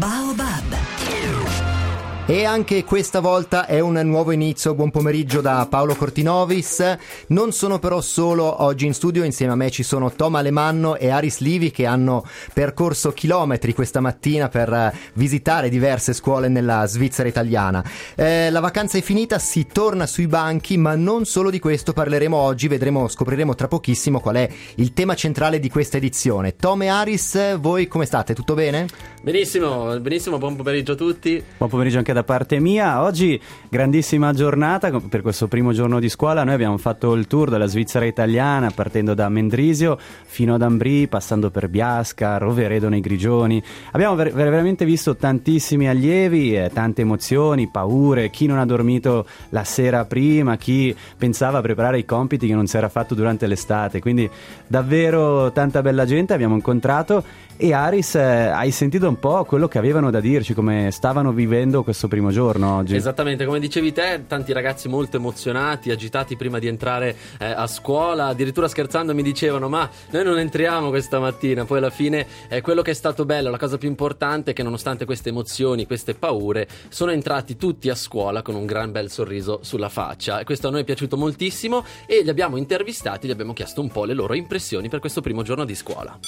Baobab. E anche questa volta è un nuovo inizio. Buon pomeriggio da Paolo Cortinovis. Non sono però solo oggi in studio, insieme a me ci sono Tom Alemanno e Aris Livi che hanno percorso chilometri questa mattina per visitare diverse scuole nella Svizzera italiana. Eh, la vacanza è finita, si torna sui banchi, ma non solo di questo parleremo oggi, vedremo, scopriremo tra pochissimo qual è il tema centrale di questa edizione. Tom e Aris, voi come state? Tutto bene? Benissimo, benissimo, buon pomeriggio a tutti. Buon pomeriggio anche da parte mia. Oggi grandissima giornata per questo primo giorno di scuola. Noi abbiamo fatto il tour della Svizzera italiana partendo da Mendrisio fino ad Ambri, passando per Biasca, Roveredo nei Grigioni. Abbiamo ver- veramente visto tantissimi allievi, eh, tante emozioni, paure, chi non ha dormito la sera prima, chi pensava a preparare i compiti che non si era fatto durante l'estate. Quindi davvero tanta bella gente abbiamo incontrato e Aris, eh, hai sentito un po' quello che avevano da dirci, come stavano vivendo questo primo giorno oggi? Esattamente, come dicevi te, tanti ragazzi molto emozionati, agitati prima di entrare eh, a scuola, addirittura scherzando mi dicevano ma noi non entriamo questa mattina, poi alla fine eh, quello che è stato bello, la cosa più importante è che nonostante queste emozioni, queste paure, sono entrati tutti a scuola con un gran bel sorriso sulla faccia e questo a noi è piaciuto moltissimo e li abbiamo intervistati, gli abbiamo chiesto un po' le loro impressioni per questo primo giorno di scuola.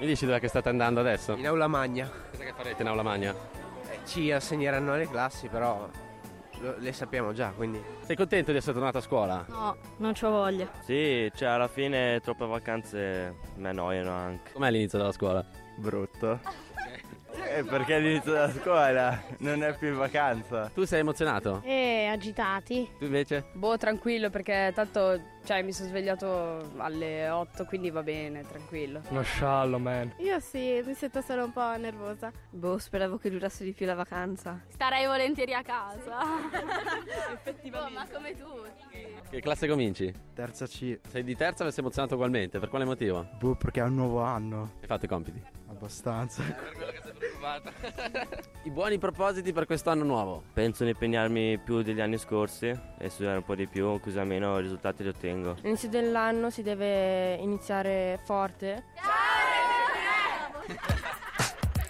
Mi dici dove che state andando adesso? In aula magna. Cosa che farete in aula magna? Eh, ci assegneranno le classi, però le sappiamo già, quindi... Sei contento di essere tornato a scuola? No, non c'ho voglia. Sì, cioè alla fine troppe vacanze mi annoiano anche. Com'è l'inizio della scuola? Brutto. Eh, perché all'inizio della scuola non è più in vacanza. Tu sei emozionato? E agitati. Tu invece? Boh, tranquillo perché tanto cioè, mi sono svegliato alle 8, quindi va bene, tranquillo. Uno sciallo, man. Io sì, mi sento solo un po' nervosa. Boh, speravo che durasse di più la vacanza. Starei volentieri a casa. Effettivamente. ma come tutti. Che classe cominci? Terza C. Sei di terza o sei emozionato ugualmente? Per quale motivo? Boh, perché è un nuovo anno. Hai fatto i compiti? Abbastanza. Per quello che sei preoccupato. I buoni propositi per quest'anno nuovo? Penso di impegnarmi più degli anni scorsi e studiare un po' di più, così almeno i risultati li ottengo. All'inizio dell'anno si deve iniziare forte.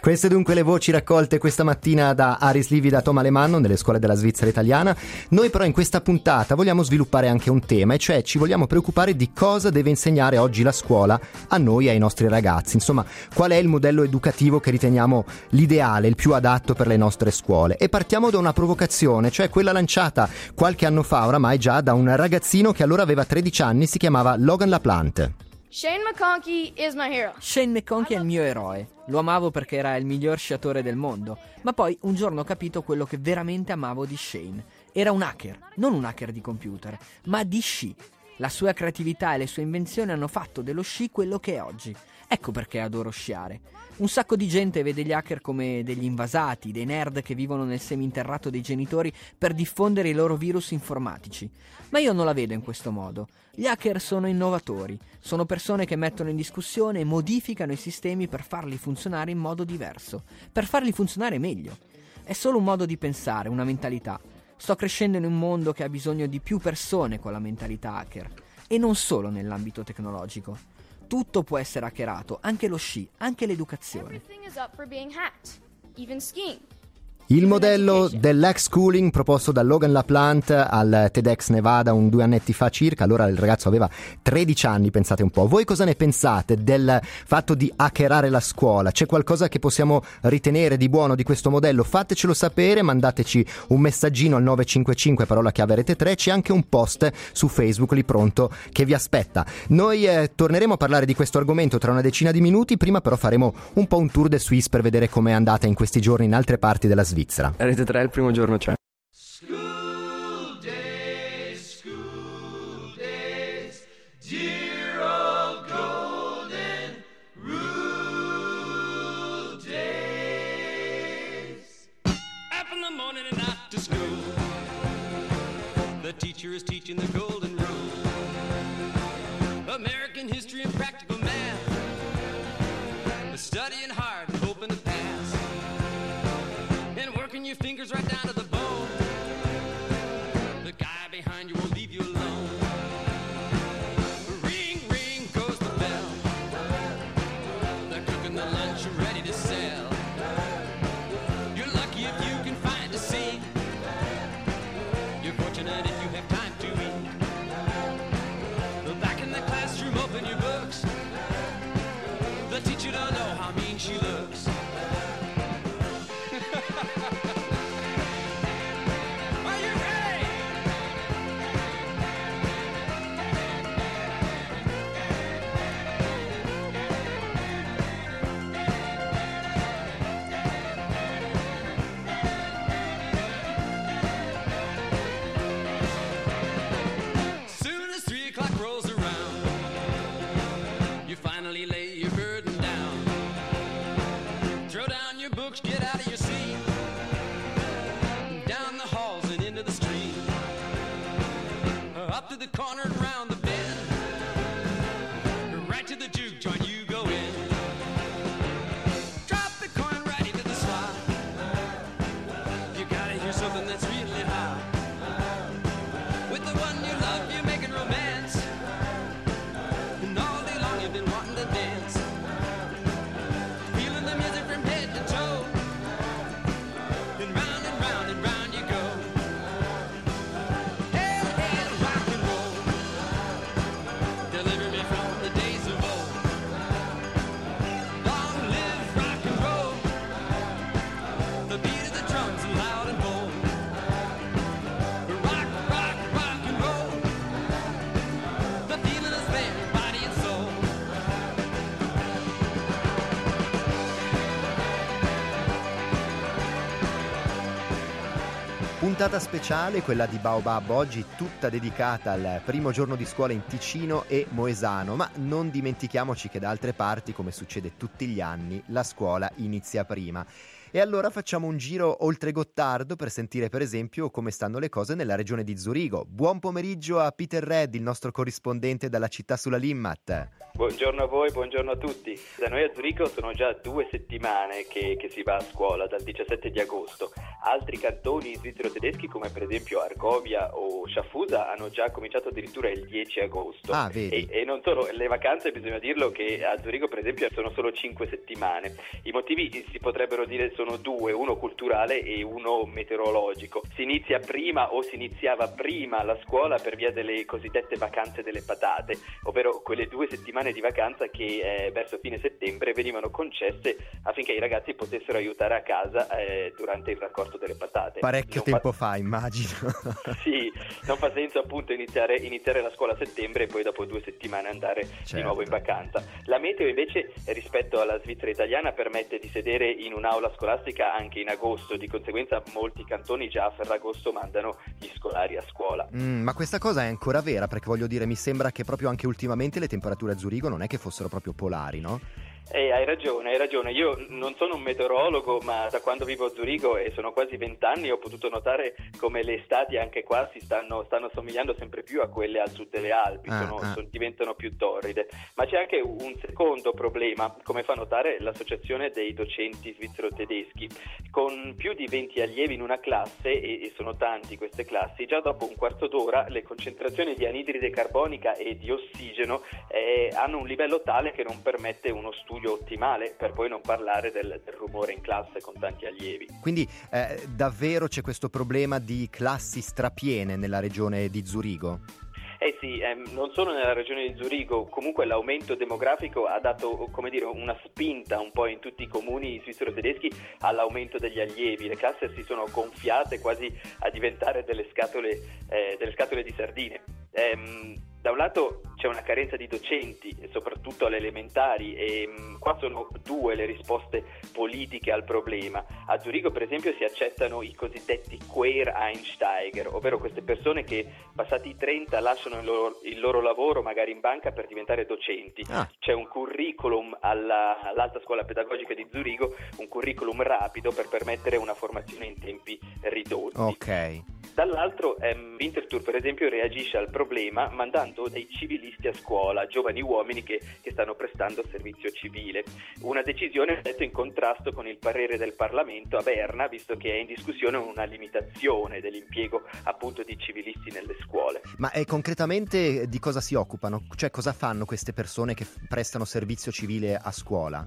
Queste dunque le voci raccolte questa mattina da Aris Livi e da Tom Alemanno nelle scuole della Svizzera italiana. Noi però in questa puntata vogliamo sviluppare anche un tema, e cioè ci vogliamo preoccupare di cosa deve insegnare oggi la scuola a noi e ai nostri ragazzi. Insomma, qual è il modello educativo che riteniamo l'ideale, il più adatto per le nostre scuole. E partiamo da una provocazione, cioè quella lanciata qualche anno fa, oramai già, da un ragazzino che allora aveva 13 anni, si chiamava Logan LaPlante. Shane McConkey is my hero. Shane McConkey è il mio eroe. Lo amavo perché era il miglior sciatore del mondo, ma poi un giorno ho capito quello che veramente amavo di Shane. Era un hacker, non un hacker di computer, ma di sci. La sua creatività e le sue invenzioni hanno fatto dello sci quello che è oggi. Ecco perché adoro sciare. Un sacco di gente vede gli hacker come degli invasati, dei nerd che vivono nel seminterrato dei genitori per diffondere i loro virus informatici. Ma io non la vedo in questo modo. Gli hacker sono innovatori, sono persone che mettono in discussione e modificano i sistemi per farli funzionare in modo diverso, per farli funzionare meglio. È solo un modo di pensare, una mentalità. Sto crescendo in un mondo che ha bisogno di più persone con la mentalità hacker, e non solo nell'ambito tecnologico. Tutto può essere hackerato, anche lo sci, anche l'educazione. Everything is up for being hacked, even skiing. Il modello dell'ex schooling proposto da Logan LaPlante al TEDx Nevada un due annetti fa circa, allora il ragazzo aveva 13 anni, pensate un po'. Voi cosa ne pensate del fatto di hackerare la scuola? C'è qualcosa che possiamo ritenere di buono di questo modello? Fatecelo sapere, mandateci un messaggino al 955 parola chiave rete 3, c'è anche un post su Facebook lì pronto che vi aspetta. Noi eh, torneremo a parlare di questo argomento tra una decina di minuti, prima però faremo un po' un tour de Suisse per vedere com'è andata in questi giorni in altre parti della Svizzera. Rete 3 il primo giorno c'è. Puntata speciale, quella di Baobab, oggi tutta dedicata al primo giorno di scuola in Ticino e Moesano, ma non dimentichiamoci che da altre parti, come succede tutti gli anni, la scuola inizia prima. E allora facciamo un giro oltre Gottardo per sentire per esempio come stanno le cose nella regione di Zurigo. Buon pomeriggio a Peter Red, il nostro corrispondente dalla città sulla Limmat. Buongiorno a voi, buongiorno a tutti. Da noi a Zurigo sono già due settimane che, che si va a scuola, dal 17 di agosto. Altri cantoni svizzero-tedeschi come per esempio Argovia o Sciaffusa hanno già cominciato addirittura il 10 agosto. Ah, vedi. E, e non solo, le vacanze bisogna dirlo che a Zurigo per esempio sono solo 5 settimane. I motivi si potrebbero dire sono due, uno culturale e uno meteorologico. Si inizia prima o si iniziava prima la scuola per via delle cosiddette vacanze delle patate, ovvero quelle due settimane di vacanza che eh, verso fine settembre venivano concesse affinché i ragazzi potessero aiutare a casa eh, durante il raccolto delle patate. Parecchio Non fa- tempo fa, immagino. sì, non fa senso appunto iniziare, iniziare la scuola a settembre e poi dopo due settimane andare di Certo. nuovo in vacanza. La meteo invece rispetto alla Svizzera italiana permette di sedere in un'aula scolastica anche in agosto, di conseguenza molti cantoni già a Ferragosto mandano gli scolari a scuola. Mm, ma questa cosa è ancora vera perché voglio dire, mi sembra che proprio anche ultimamente le temperature a Zurigo non è che fossero proprio polari, no? Eh, hai ragione, hai ragione. Io non sono un meteorologo, ma da quando vivo a Zurigo e sono quasi vent'anni ho potuto notare come le estati anche qua si stanno, stanno somigliando sempre più a quelle al sud delle Alpi, Ah, sono- ah. sono- diventano più torride. Ma c'è anche un secondo problema, come fa notare l'Associazione dei docenti svizzero-tedeschi. Con più di 20 allievi in una classe, e, e sono tanti queste classi, già dopo un quarto d'ora le concentrazioni di anidride carbonica e di ossigeno eh, hanno un livello tale che non permette uno studio ottimale, per poi non parlare del, del rumore in classe con tanti allievi. Quindi eh, davvero c'è questo problema di classi strapiene nella regione di Zurigo? Eh sì, ehm, non solo nella regione di Zurigo, comunque l'aumento demografico ha dato come dire, una spinta un po' in tutti i comuni svizzero-tedeschi all'aumento degli allievi. Le classi si sono gonfiate quasi a diventare delle scatole, eh, delle scatole di sardine. Ehm, da un lato c'è una carenza di docenti, soprattutto alle elementari, e mh, qua sono due le risposte politiche al problema. A Zurigo, per esempio, si accettano i cosiddetti Quereinsteiger, ovvero queste persone che passati i 30 lasciano il loro, il loro lavoro, magari in banca, per diventare docenti. Ah. C'è un curriculum alla- all'Alta Scuola Pedagogica di Zurigo, un curriculum rapido per permettere una formazione in tempi ridotti. Ok. Dall'altro, ehm, Winterthur per esempio reagisce al problema mandando dei civilisti a scuola, giovani uomini che, che stanno prestando servizio civile. Una decisione detto in contrasto con il parere del Parlamento a Berna, visto che è in discussione una limitazione dell'impiego appunto di civilisti nelle scuole. Ma eh, concretamente di cosa si occupano? Cioè cosa fanno queste persone che prestano servizio civile a scuola?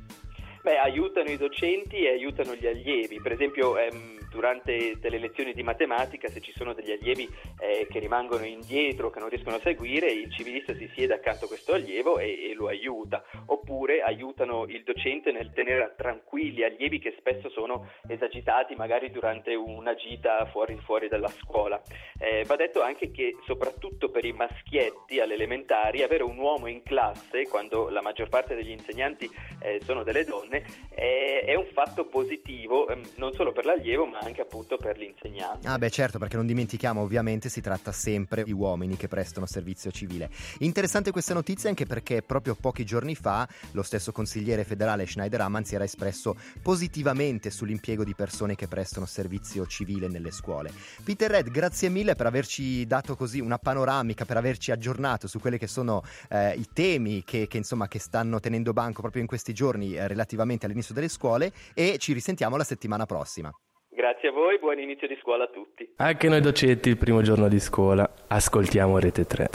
Beh, aiutano i docenti e aiutano gli allievi. Per esempio, ehm, durante delle lezioni di matematica, se ci sono degli allievi eh, che rimangono indietro, che non riescono a seguire, il civilista si siede accanto a questo allievo e, e lo aiuta. Oppure aiutano il docente nel tenere tranquilli allievi che spesso sono esagitati magari durante una gita fuori, fuori dalla scuola. Eh, va detto anche che soprattutto per i maschietti alle elementari avere un uomo in classe quando la maggior parte degli insegnanti eh, sono delle donne donne, è, è un fatto positivo ehm, non solo per l'allievo ma anche appunto per l'insegnante. Ah beh certo perché non dimentichiamo ovviamente si tratta sempre di uomini che prestano servizio civile. Interessante questa notizia anche perché proprio pochi giorni fa lo stesso consigliere federale Schneider Amman si era espresso positivamente sull'impiego di persone che prestano servizio civile nelle scuole. Peter Red grazie mille per averci dato così una panoramica, per averci aggiornato su quelli che sono eh, i temi che, che, insomma che stanno tenendo banco proprio in questi giorni eh, relativamente all'inizio delle scuole e ci risentiamo la settimana prossima. Grazie a voi, buon inizio di scuola a tutti. Anche noi docenti il primo giorno di scuola ascoltiamo Rete 3.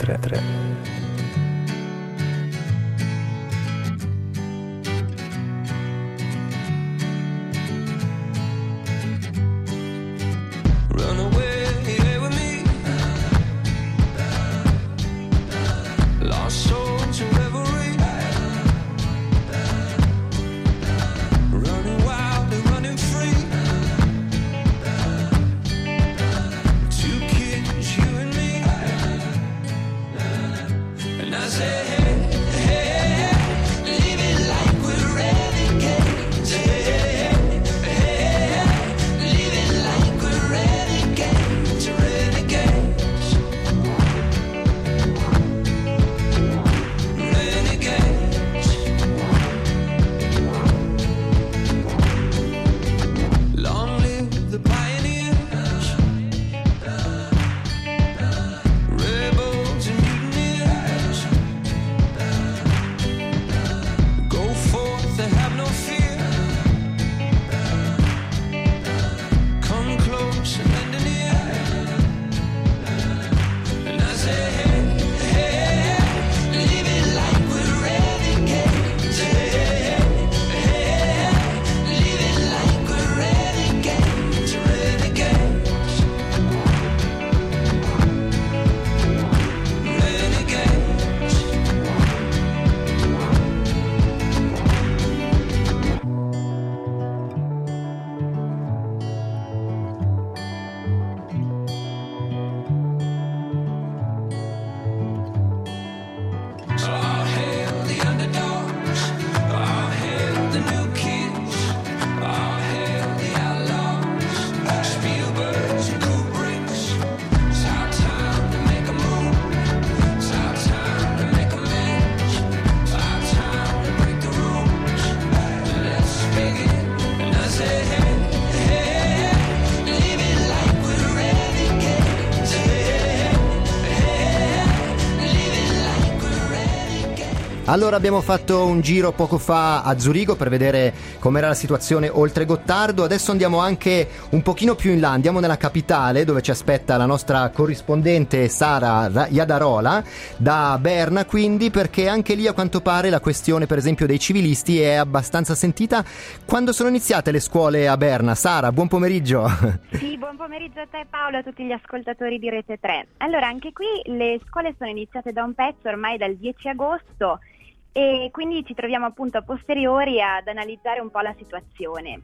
Allora abbiamo fatto un giro poco fa a Zurigo per vedere com'era la situazione oltre Gottardo, adesso andiamo anche un pochino più in là, andiamo nella capitale dove ci aspetta la nostra corrispondente Sara Ra- Iadarola da Berna quindi perché anche lì a quanto pare la questione per esempio dei civilisti è abbastanza sentita. Quando sono iniziate le scuole a Berna? Sara, buon pomeriggio. Sì, buon pomeriggio a te Paolo e a tutti gli ascoltatori di Rete 3. Allora, anche qui le scuole sono iniziate da un pezzo, ormai dal 10 agosto, e quindi ci troviamo appunto a posteriori ad analizzare un po' la situazione.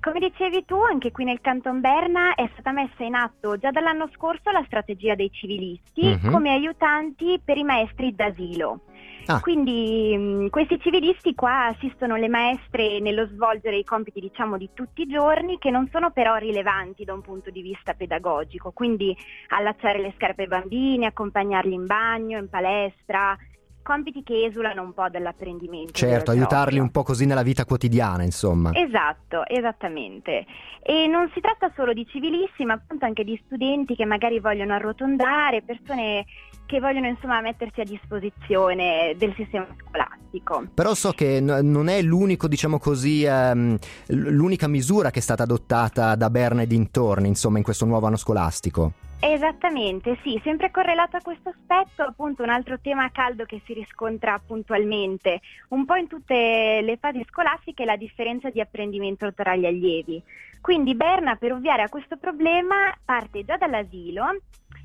Come dicevi tu, anche qui nel Canton Berna è stata messa in atto già dall'anno scorso la strategia dei civilisti Mhm. come aiutanti per i maestri d'asilo. Ah. Quindi mh, questi civilisti qua assistono le maestre nello svolgere i compiti diciamo di tutti i giorni che non sono però rilevanti da un punto di vista pedagogico, quindi allacciare le scarpe ai bambini, accompagnarli in bagno, in palestra, compiti che esulano un po' dall'apprendimento. certo, aiutarli un po' così nella vita quotidiana, insomma. Esatto, esattamente. E non si tratta solo di civilisti, ma appunto anche di studenti che magari vogliono arrotondare, persone che vogliono insomma mettersi a disposizione del sistema scolastico. Però so che n- non è l'unico, diciamo così, ehm, l'unica misura che è stata adottata da Berna e dintorni, insomma, in questo nuovo anno scolastico. Esattamente, sì, sempre correlato a questo aspetto, appunto un altro tema caldo che si riscontra puntualmente, un po' in tutte le fasi scolastiche, è la differenza di apprendimento tra gli allievi. Quindi Berna, per ovviare a questo problema, parte già dall'asilo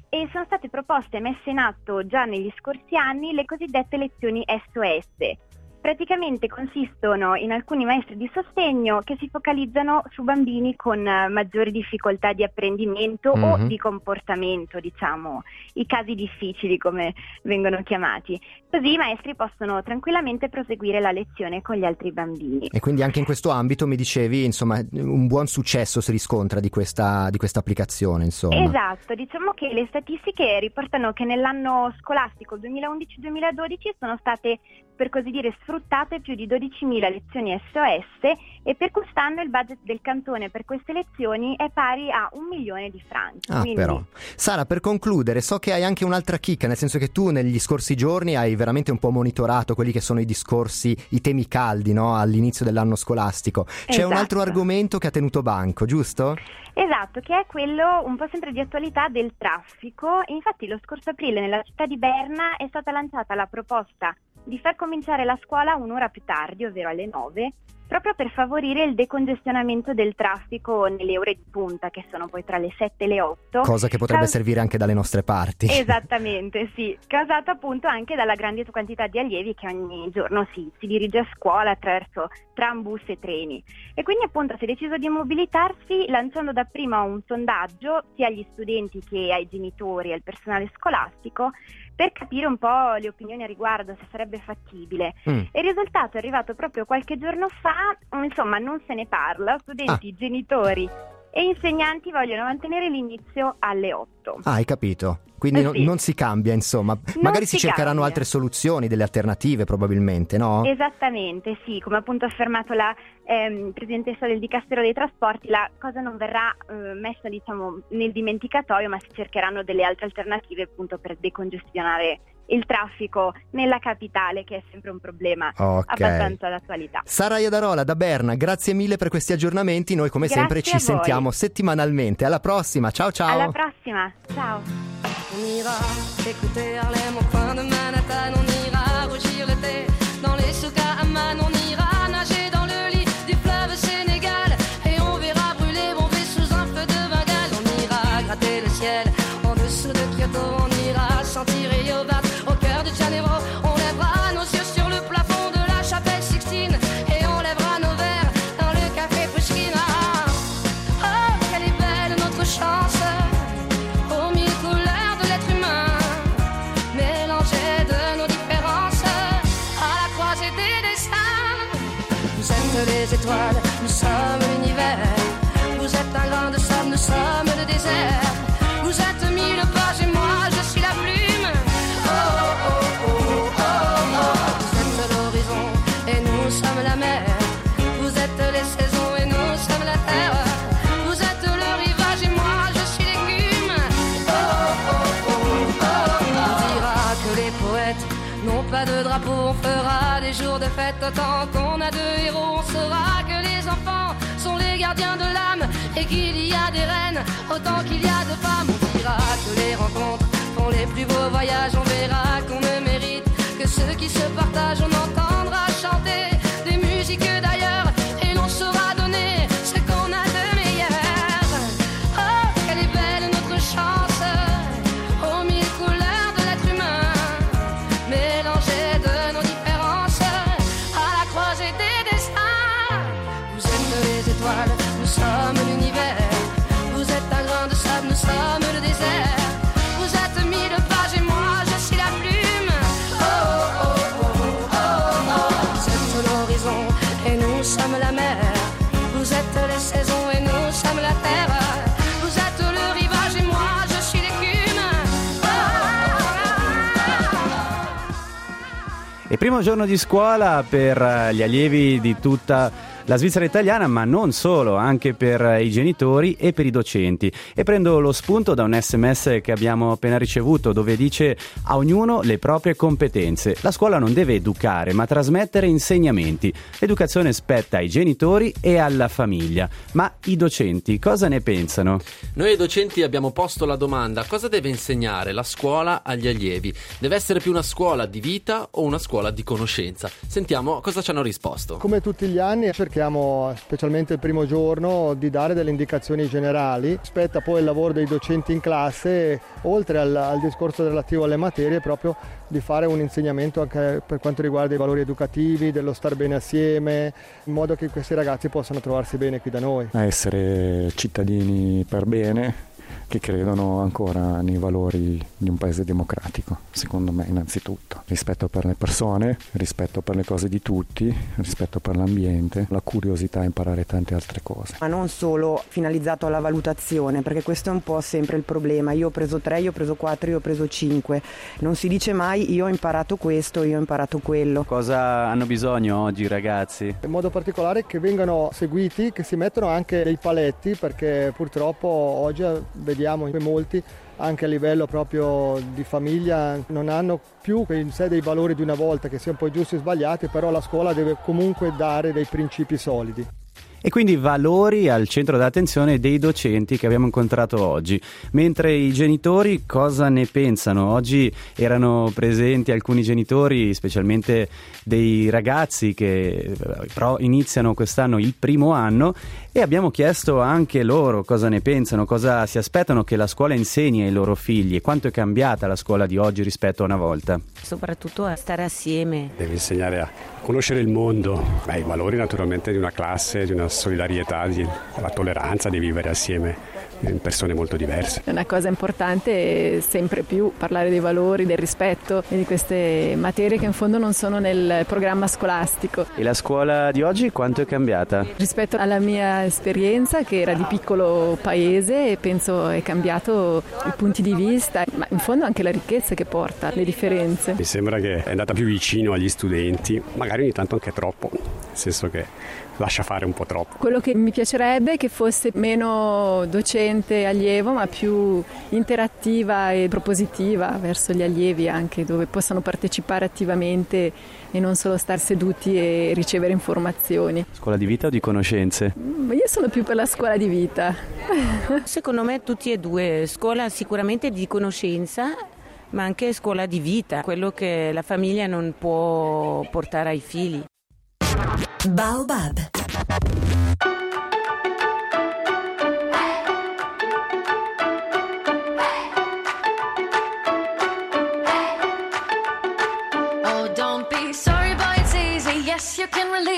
e sono state proposte e messe in atto già negli scorsi anni le cosiddette lezioni SOS. Praticamente consistono in alcuni maestri di sostegno che si focalizzano su bambini con eh, maggiori difficoltà di apprendimento o Mhm. di comportamento, diciamo, i casi difficili come vengono chiamati. Così i maestri possono tranquillamente proseguire la lezione con gli altri bambini. E quindi anche in questo ambito mi dicevi, insomma, un buon successo si riscontra di questa, di questa applicazione, insomma. Esatto, diciamo che le statistiche riportano che nell'anno scolastico 2011-2012 sono state per così dire sfruttate più di 12.000 lezioni SOS e per quest'anno il budget del cantone per queste lezioni è pari a un milione di franchi. Ah, Quindi- però. Sara, per concludere, so che hai anche un'altra chicca, nel senso che tu negli scorsi giorni hai veramente un po' monitorato quelli che sono i discorsi, i temi caldi, no? All'inizio dell'anno scolastico. C'è un Esatto. altro argomento che ha tenuto banco, giusto? Esatto, che è quello un po' sempre di attualità del traffico. Infatti lo scorso aprile nella città di Berna è stata lanciata la proposta di far cominciare la scuola un'ora più tardi, ovvero alle 9, proprio per favorire il decongestionamento del traffico nelle ore di punta, che sono poi tra le 7 e le 8. Cosa che potrebbe Caus- servire anche dalle nostre parti. Esattamente, sì, causato appunto anche dalla grande quantità di allievi che ogni giorno si, si dirige a scuola attraverso tram, bus e treni. E quindi appunto si è deciso di mobilitarsi lanciando dapprima un sondaggio sia agli studenti che ai genitori e al personale scolastico per capire un po' le opinioni a riguardo, se sarebbe fattibile. Mm. Il risultato è arrivato proprio qualche giorno fa, insomma non se ne parla, studenti, genitori e insegnanti vogliono mantenere l'inizio alle 8. Ah, hai capito. Quindi Eh sì. non si cambia, insomma. Magari si, si cercheranno cambia. altre soluzioni, delle alternative probabilmente, no? Esattamente, sì, come appunto ha affermato la ehm, Presidentessa del Dicastero dei Trasporti, la cosa non verrà eh, messa diciamo, nel dimenticatoio, ma si cercheranno delle altre alternative appunto per decongestionare il traffico nella capitale, che è sempre un problema Ok. abbastanza d'attualità. Sara Iadarola da Berna, grazie mille per questi aggiornamenti. Noi come Grazie sempre ci sentiamo settimanalmente. Alla prossima, ciao ciao. Alla prossima, ciao! Les étoiles, nous sommes l'univers. Vous êtes un grain de sable, nous sommes le désert. Vous êtes mille pages et moi je suis la plume. Oh, oh, oh, oh, oh. Vous êtes l'horizon et nous sommes la mer. Vous êtes les saisons et nous sommes la terre. Vous êtes le rivage et moi je suis l'écume. Oh, oh, oh, oh, oh. On dira que les poètes n'ont pas de drapeau. On fera des jours de fête autant qu'on et qu'il y a des reines autant qu'il y a de femmes. On dira que les rencontres font les plus beaux voyages. On verra qu'on ne mérite que ceux qui se partagent. On entendra primo giorno di scuola per eh, gli allievi di tutta la Svizzera italiana, ma non solo, anche per i genitori e per i docenti. E prendo lo spunto da un sms che abbiamo appena ricevuto dove dice a ognuno le proprie competenze. La scuola non deve educare, ma trasmettere insegnamenti. L'educazione spetta ai genitori e alla famiglia. Ma i docenti cosa ne pensano? Noi docenti abbiamo posto la domanda: cosa deve insegnare la scuola agli allievi? Deve essere più una scuola di vita o una scuola di conoscenza? Sentiamo cosa ci hanno risposto. Come tutti gli anni cercheremo cerchiamo, specialmente il primo giorno, di dare delle indicazioni generali. Spetta poi il lavoro dei docenti in classe, oltre al, al discorso relativo alle materie, proprio di fare un insegnamento anche per quanto riguarda i valori educativi, dello star bene assieme, in modo che questi ragazzi possano trovarsi bene qui da noi. a essere cittadini per bene che credono ancora nei valori di un paese democratico, secondo me innanzitutto. Rispetto per le persone, rispetto per le cose di tutti, rispetto per l'ambiente, la curiosità a imparare tante altre cose. ma non solo finalizzato alla valutazione, perché questo è un po' sempre il problema. Io ho preso 3, io ho preso 4, io ho preso 5. Non si dice mai io ho imparato questo, io ho imparato quello. Cosa hanno bisogno oggi i ragazzi? In modo particolare che vengano seguiti, che si mettano anche dei paletti, perché purtroppo oggi vediamo che molti anche a livello proprio di famiglia non hanno più in sé dei valori di una volta che siano poi giusti o sbagliati, però la scuola deve comunque dare dei principi solidi. E quindi valori al centro d'attenzione dei docenti che abbiamo incontrato oggi. Mentre i genitori cosa ne pensano? Oggi erano presenti alcuni genitori, specialmente dei ragazzi che eh, però iniziano quest'anno il primo anno e abbiamo chiesto anche loro cosa ne pensano, cosa si aspettano che la scuola insegni ai loro figli e quanto è cambiata la scuola di oggi rispetto a una volta. soprattutto a stare assieme. Devi insegnare a conoscere il mondo, Beh, i valori naturalmente di una classe, di una solidarietà, di, la tolleranza, di vivere assieme in persone molto diverse. È una cosa importante è sempre più parlare dei valori, del rispetto e di queste materie che in fondo non sono nel programma scolastico. E la scuola di oggi quanto è cambiata? Rispetto alla mia esperienza che era di piccolo paese penso è cambiato i punti di vista, ma in fondo anche la ricchezza che porta, le differenze. Mi sembra che è andata più vicino agli studenti, magari ogni tanto anche troppo, nel senso che lascia fare un po' troppo. Quello che mi piacerebbe è che fosse meno docente allievo, ma più interattiva e propositiva verso gli allievi anche, dove possano partecipare attivamente e non solo star seduti e ricevere informazioni. Scuola di vita o di conoscenze? Ma io sono più per la scuola di vita. Secondo me tutti e due, scuola sicuramente di conoscenza, ma anche scuola di vita, quello che la famiglia non può portare ai figli. Baobab.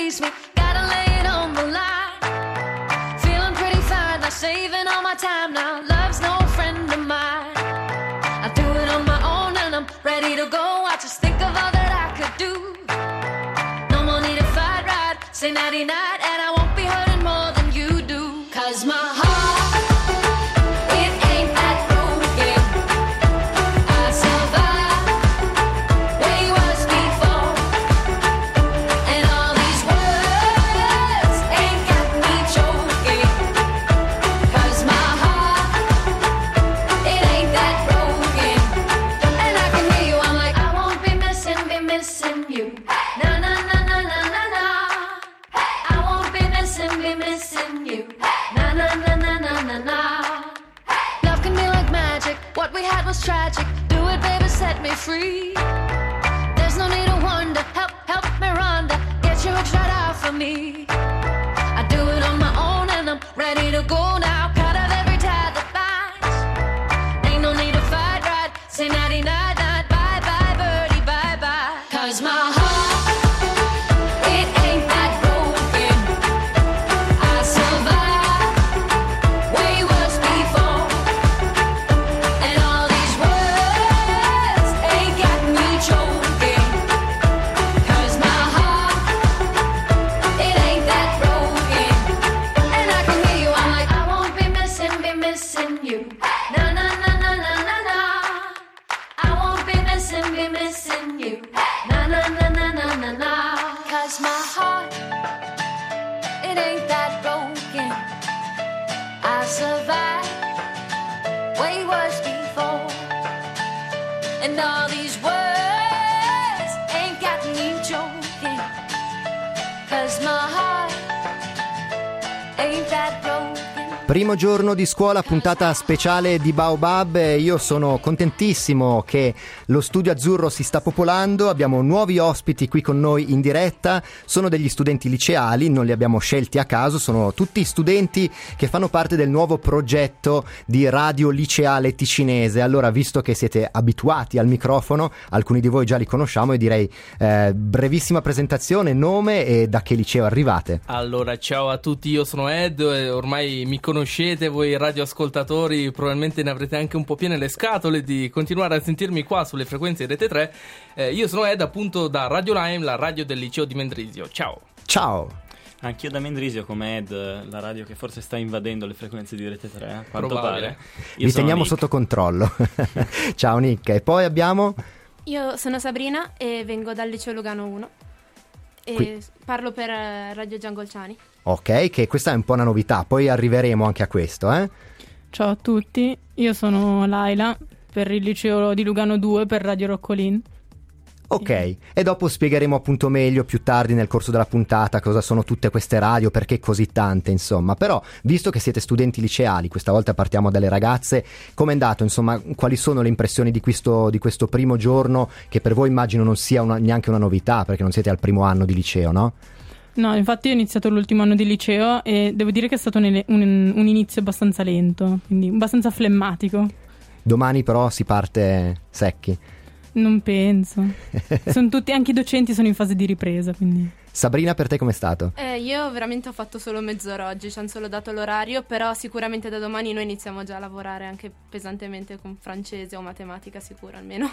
Release me. Gotta lay it on the line. Feeling pretty fine, not saving all my time now. Love's no friend of mine. I do it on my own and I'm ready to go. I just think of all that I could do. No more need to fight, right? Say nighty night, Primo giorno di scuola, puntata speciale di Baobab. Io sono contentissimo che lo studio azzurro si sta popolando. Abbiamo nuovi ospiti qui con noi in diretta. Sono degli studenti liceali, non li abbiamo scelti a caso. Sono tutti studenti che fanno parte del nuovo progetto di radio liceale ticinese. Allora, visto che siete abituati al microfono, alcuni di voi già li conosciamo e direi eh, brevissima presentazione, nome e da che liceo arrivate. Allora, ciao a tutti, io sono Ed, ormai mi conoscete voi radioascoltatori, probabilmente ne avrete anche un po' piene le scatole di continuare a sentirmi qua sulle frequenze di Rete 3. Eh, io sono Ed appunto da Radio Lime, la radio del liceo di Mendrisio. Ciao. Ciao. Anch'io da Mendrisio come Ed, la radio che forse sta invadendo le frequenze di Rete 3, a quanto Probabile. pare. Io Vi teniamo Nick. sotto controllo. Ciao Nick. E poi abbiamo Io sono Sabrina e vengo dal liceo Lugano 1 e Qui. parlo per eh, Radio Giangolciani. Ok, che questa è un po' una novità, poi arriveremo anche a questo, eh? Ciao a tutti, io sono Laila per il liceo di Lugano 2 per Radio Roccolin. Ok, e dopo spiegheremo appunto meglio più tardi nel corso della puntata cosa sono tutte queste radio, perché così tante, insomma. Però, visto che siete studenti liceali, questa volta partiamo dalle ragazze, com'è andato, insomma, quali sono le impressioni di questo, di questo primo giorno, che per voi immagino non sia una- neanche una novità, perché non siete al primo anno di liceo, no? No, infatti ho iniziato l'ultimo anno di liceo e devo dire che è stato un, un- un inizio abbastanza lento, quindi abbastanza flemmatico. Domani però si parte secchi. Non penso. sono tutti, anche i docenti sono in fase di ripresa, quindi... Sabrina, per te com'è stato? Eh, io veramente ho fatto solo mezz'ora oggi, ci hanno solo dato l'orario, però sicuramente da domani noi iniziamo già a lavorare anche pesantemente con francese o matematica sicuro almeno.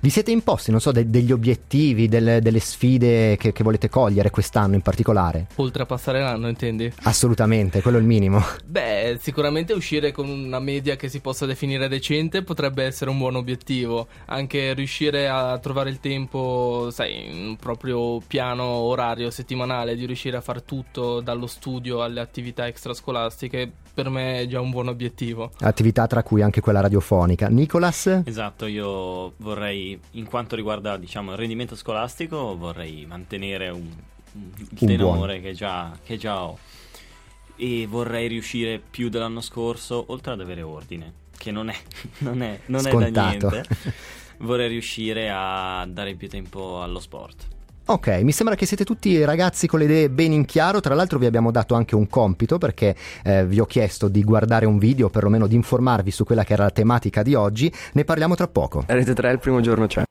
Vi siete imposti, non so, de- degli obiettivi, delle, delle sfide che, che volete cogliere quest'anno in particolare? Oltre a passare l'anno, intendi? Assolutamente, quello è il minimo. Beh, sicuramente uscire con una media che si possa definire decente potrebbe essere un buon obiettivo. Anche riuscire a trovare il tempo, sai, in un proprio piano orario settimanale, di riuscire a far tutto dallo studio alle attività extrascolastiche, per me è già un buon obiettivo. Attività tra cui anche quella radiofonica. Nicolas? Esatto, io vorrei, in quanto riguarda diciamo, il rendimento scolastico, vorrei mantenere un, un Un tenore che già, che già ho. E vorrei riuscire più dell'anno scorso, oltre ad avere ordine, che non è, non è, non è da niente. Vorrei riuscire a dare più tempo allo sport. Ok, mi sembra che siete tutti ragazzi con le idee ben in chiaro, tra l'altro vi abbiamo dato anche un compito perché eh, vi ho chiesto di guardare un video, perlomeno di informarvi su quella che era la tematica di oggi, ne parliamo tra poco. Rete 3 il primo giorno c'è.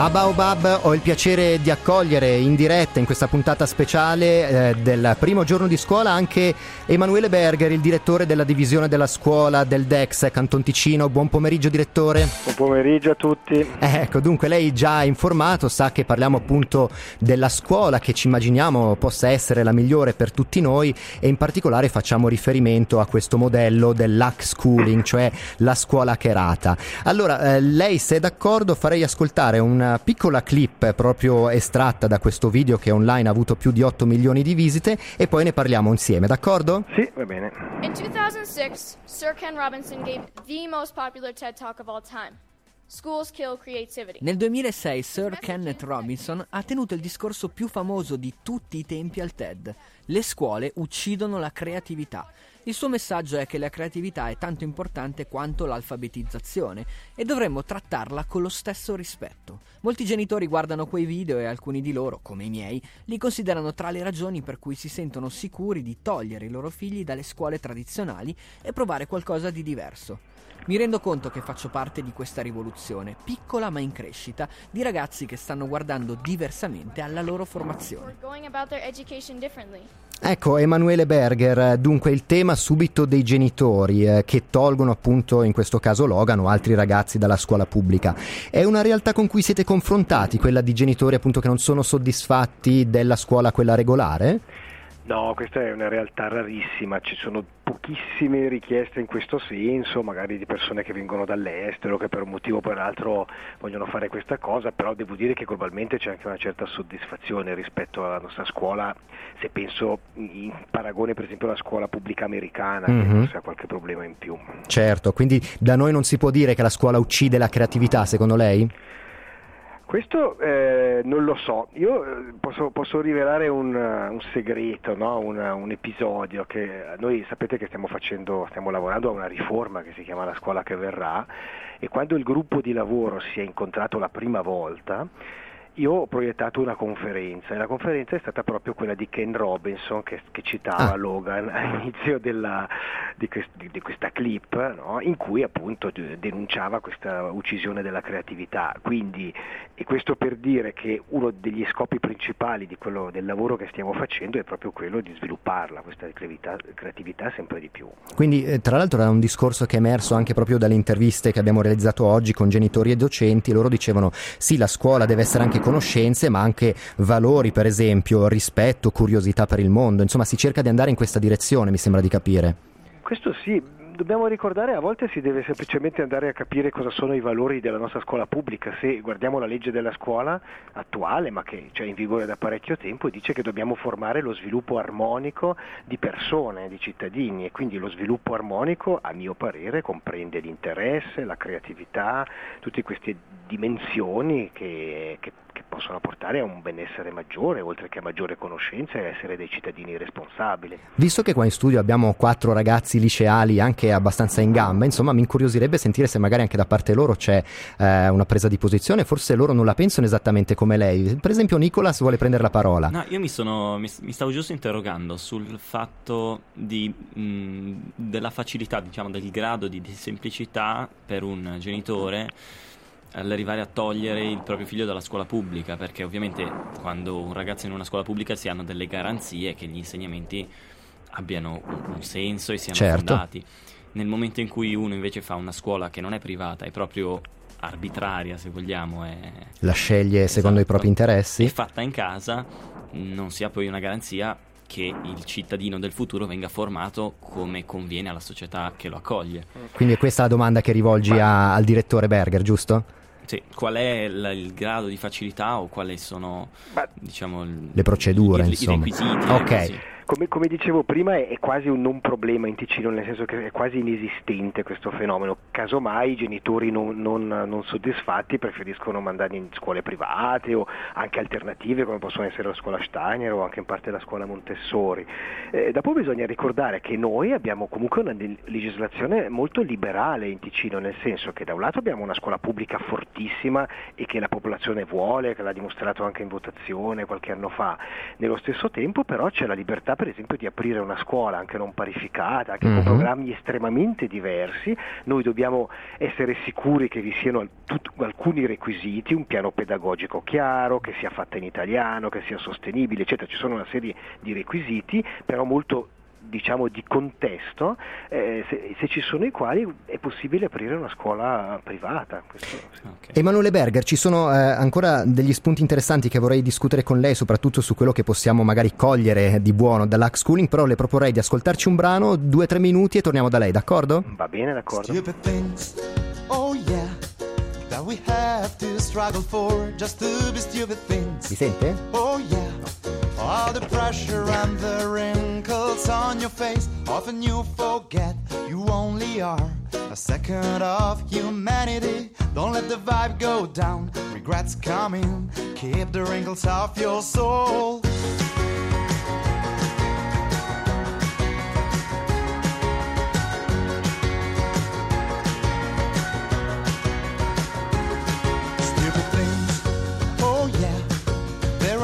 A Baobab ho il piacere di accogliere in diretta in questa puntata speciale eh, del primo giorno di scuola anche Emanuele Berger, il direttore della divisione della scuola del DEX Canton Ticino. Buon pomeriggio direttore. Buon pomeriggio a tutti. Eh, ecco, dunque lei già informato, sa che parliamo appunto della scuola che ci immaginiamo possa essere la migliore per tutti noi e in particolare facciamo riferimento a questo modello dell'hack schooling, cioè la scuola hackerata. Allora, eh, lei se è d'accordo farei ascoltare una piccola clip proprio estratta da questo video che online ha avuto più di 8 milioni di visite e poi ne parliamo insieme, d'accordo? Sì, va bene. In 2006, Sir Ken Robinson gave the most popular TED Talk of all time. Schools kill creativity. Nel 2006 Sir Kenneth Robinson ha tenuto il discorso più famoso di tutti i tempi al TED. Le scuole uccidono la creatività. Il suo messaggio è che la creatività è tanto importante quanto l'alfabetizzazione e dovremmo trattarla con lo stesso rispetto. Molti genitori guardano quei video e alcuni di loro, come i miei, li considerano tra le ragioni per cui si sentono sicuri di togliere i loro figli dalle scuole tradizionali e provare qualcosa di diverso. Mi rendo conto che faccio parte di questa rivoluzione, piccola ma in crescita, di ragazzi che stanno guardando diversamente alla loro formazione. Ecco, Emanuele Berger, dunque il tema subito dei genitori eh, che tolgono appunto in questo caso Logan o altri ragazzi dalla scuola pubblica. È una realtà con cui siete confrontati, quella di genitori appunto che non sono soddisfatti della scuola quella regolare? No, questa è una realtà rarissima, ci sono pochissime richieste in questo senso, magari di persone che vengono dall'estero, che per un motivo o per l'altro vogliono fare questa cosa, però devo dire che globalmente c'è anche una certa soddisfazione rispetto alla nostra scuola, se penso in paragone per esempio alla scuola pubblica americana, che Mhm. forse ha qualche problema in più. Certo, quindi da noi non si può dire che la scuola uccide la creatività, secondo lei? Questo eh, non lo so, io eh, posso, posso rivelare un, eh, un segreto, no? un, un episodio che noi sapete che stiamo facendo, stiamo lavorando a una riforma che si chiama La scuola che verrà e quando il gruppo di lavoro si è incontrato la prima volta io ho proiettato una conferenza e la conferenza è stata proprio quella di Ken Robinson che, che citava Ah. Logan all'inizio della- di, quest- di- di questa clip no? in cui appunto de- denunciava questa uccisione della creatività. Quindi, e questo per dire che uno degli scopi principali di quello, del lavoro che stiamo facendo è proprio quello di svilupparla, questa creatività, creatività sempre di più. Quindi, eh, tra l'altro, era un discorso che è emerso anche proprio dalle interviste che abbiamo realizzato oggi con genitori e docenti. Loro dicevano: sì, la scuola deve essere anche conoscenze, ma anche valori, per esempio, rispetto, curiosità per il mondo. Insomma, si cerca di andare in questa direzione, mi sembra di capire. Questo sì, dobbiamo ricordare a volte si deve semplicemente andare a capire cosa sono i valori della nostra scuola pubblica. Se guardiamo la legge della scuola attuale, ma che c'è in vigore da parecchio tempo, dice che dobbiamo formare lo sviluppo armonico di persone, di cittadini e quindi lo sviluppo armonico, a mio parere, comprende l'interesse, la creatività, tutte queste dimensioni che, che- che possono portare a un benessere maggiore, oltre che a maggiore conoscenza e a essere dei cittadini responsabili. Visto che qua in studio abbiamo quattro ragazzi liceali anche abbastanza in gamba, insomma, mi incuriosirebbe sentire se magari anche da parte loro c'è eh, una presa di posizione. Forse loro non la pensano esattamente come lei. Per esempio, Nicolas vuole prendere la parola. No, io mi, sono, mi, mi stavo giusto interrogando sul fatto di, mh, della facilità, diciamo, del grado di, di semplicità per un genitore all'arrivare a togliere il proprio figlio dalla scuola pubblica, perché ovviamente quando un ragazzo è in una scuola pubblica si hanno delle garanzie che gli insegnamenti abbiano un, senso e siano Certo. fondati. Nel momento in cui uno invece fa una scuola che non è privata, è proprio arbitraria, se vogliamo, è, La sceglie secondo i propri interessi. è fatta in casa, non si ha poi una garanzia che il cittadino del futuro venga formato come conviene alla società che lo accoglie. Quindi è questa la domanda che rivolgi a- al direttore Berger, giusto? Sì, qual è il, il grado di facilità o quali sono diciamo, Le procedure, i- i insomma. requisiti? Ok. ecco, sì. Come, come dicevo prima è, è quasi un non problema in Ticino, nel senso che è quasi inesistente questo fenomeno. Casomai i genitori non, non- non soddisfatti preferiscono mandarli in scuole private o anche alternative come possono essere la scuola Steiner o anche in parte la scuola Montessori. Eh, dopo bisogna ricordare che noi abbiamo comunque una legislazione molto liberale in Ticino, nel senso che da un lato abbiamo una scuola pubblica fortissima e che la popolazione vuole, che l'ha dimostrato anche in votazione qualche anno fa. Nello stesso tempo però c'è la libertà per esempio di aprire una scuola anche non parificata, anche Mhm. con programmi estremamente diversi. Noi dobbiamo essere sicuri che vi siano tut- alcuni requisiti, un piano pedagogico chiaro, che sia fatta in italiano, che sia sostenibile, eccetera. Ci sono una serie di requisiti, però molto diciamo di contesto, eh, se, se ci sono i quali è possibile aprire una scuola privata. Questo, sì. Emanuele Berger, ci sono eh, ancora degli spunti interessanti che vorrei discutere con lei, soprattutto su quello che possiamo magari cogliere di buono dall'hack schooling, però le proporrei di ascoltarci un brano, due o tre minuti e torniamo da lei, d'accordo? Va bene, d'accordo. Stupid things, oh yeah, that we have to struggle for just to be stupid things. Mi sente? Oh yeah, all the pressure and the wrinkles on your face. Often you forget you only are a second of humanity. Don't let the vibe go down, regrets coming. Keep the wrinkles off your soul. Stupid things, oh yeah. Their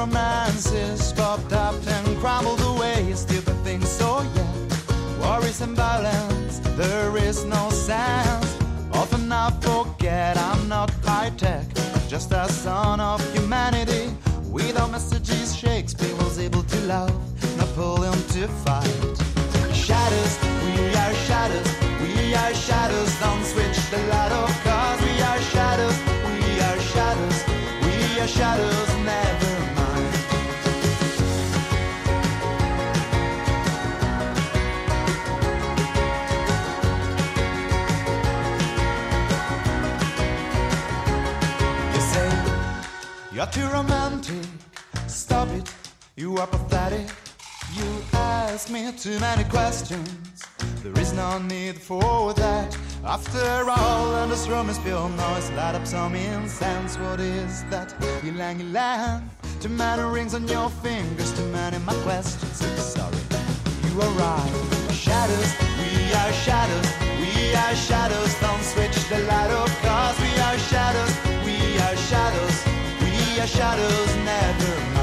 romances popped up and crumbled away. Stupid things, so yeah. Worries and balance, there is no sense. Often I forget I'm not high tech, just a son of humanity. Without messages, Shakespeare was able to love, Napoleon to fight. Shadows, we are shadows, we are shadows. Don't switch the light off, cause we are shadows, we are shadows, we are shadows, never too romantic. Stop it, you are pathetic. You ask me too many questions. There is no need for that. After all, and this room is pure noise. Light up some incense. What is that? Ylang ylang. Too many rings on your fingers. Too many my questions. I'm sorry. You are right. Shadows, we are shadows. We are shadows. Don't switch the light off, cause we are shadows. Shadows. Never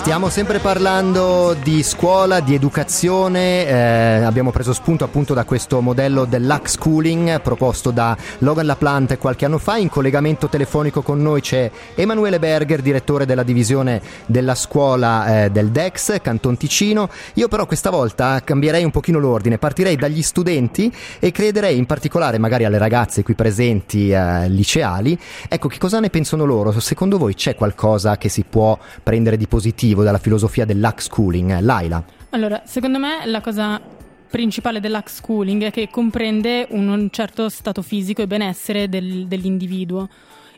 Stiamo sempre parlando di scuola, di educazione, eh, abbiamo preso spunto appunto da questo modello dell'hack schooling proposto da Logan LaPlante qualche anno fa. In collegamento telefonico con noi c'è Emanuele Berger, direttore della divisione della scuola eh, del DEX, Canton Ticino. Io però questa volta cambierei un pochino l'ordine, partirei dagli studenti e crederei in particolare magari alle ragazze qui presenti eh, liceali. Ecco, che cosa ne pensano loro? Secondo voi c'è qualcosa che si può prendere di positivo dalla filosofia dell'hack schooling? Laila? Allora, secondo me la cosa principale dell'hack schooling è che comprende un, un certo stato fisico e benessere del- dell'individuo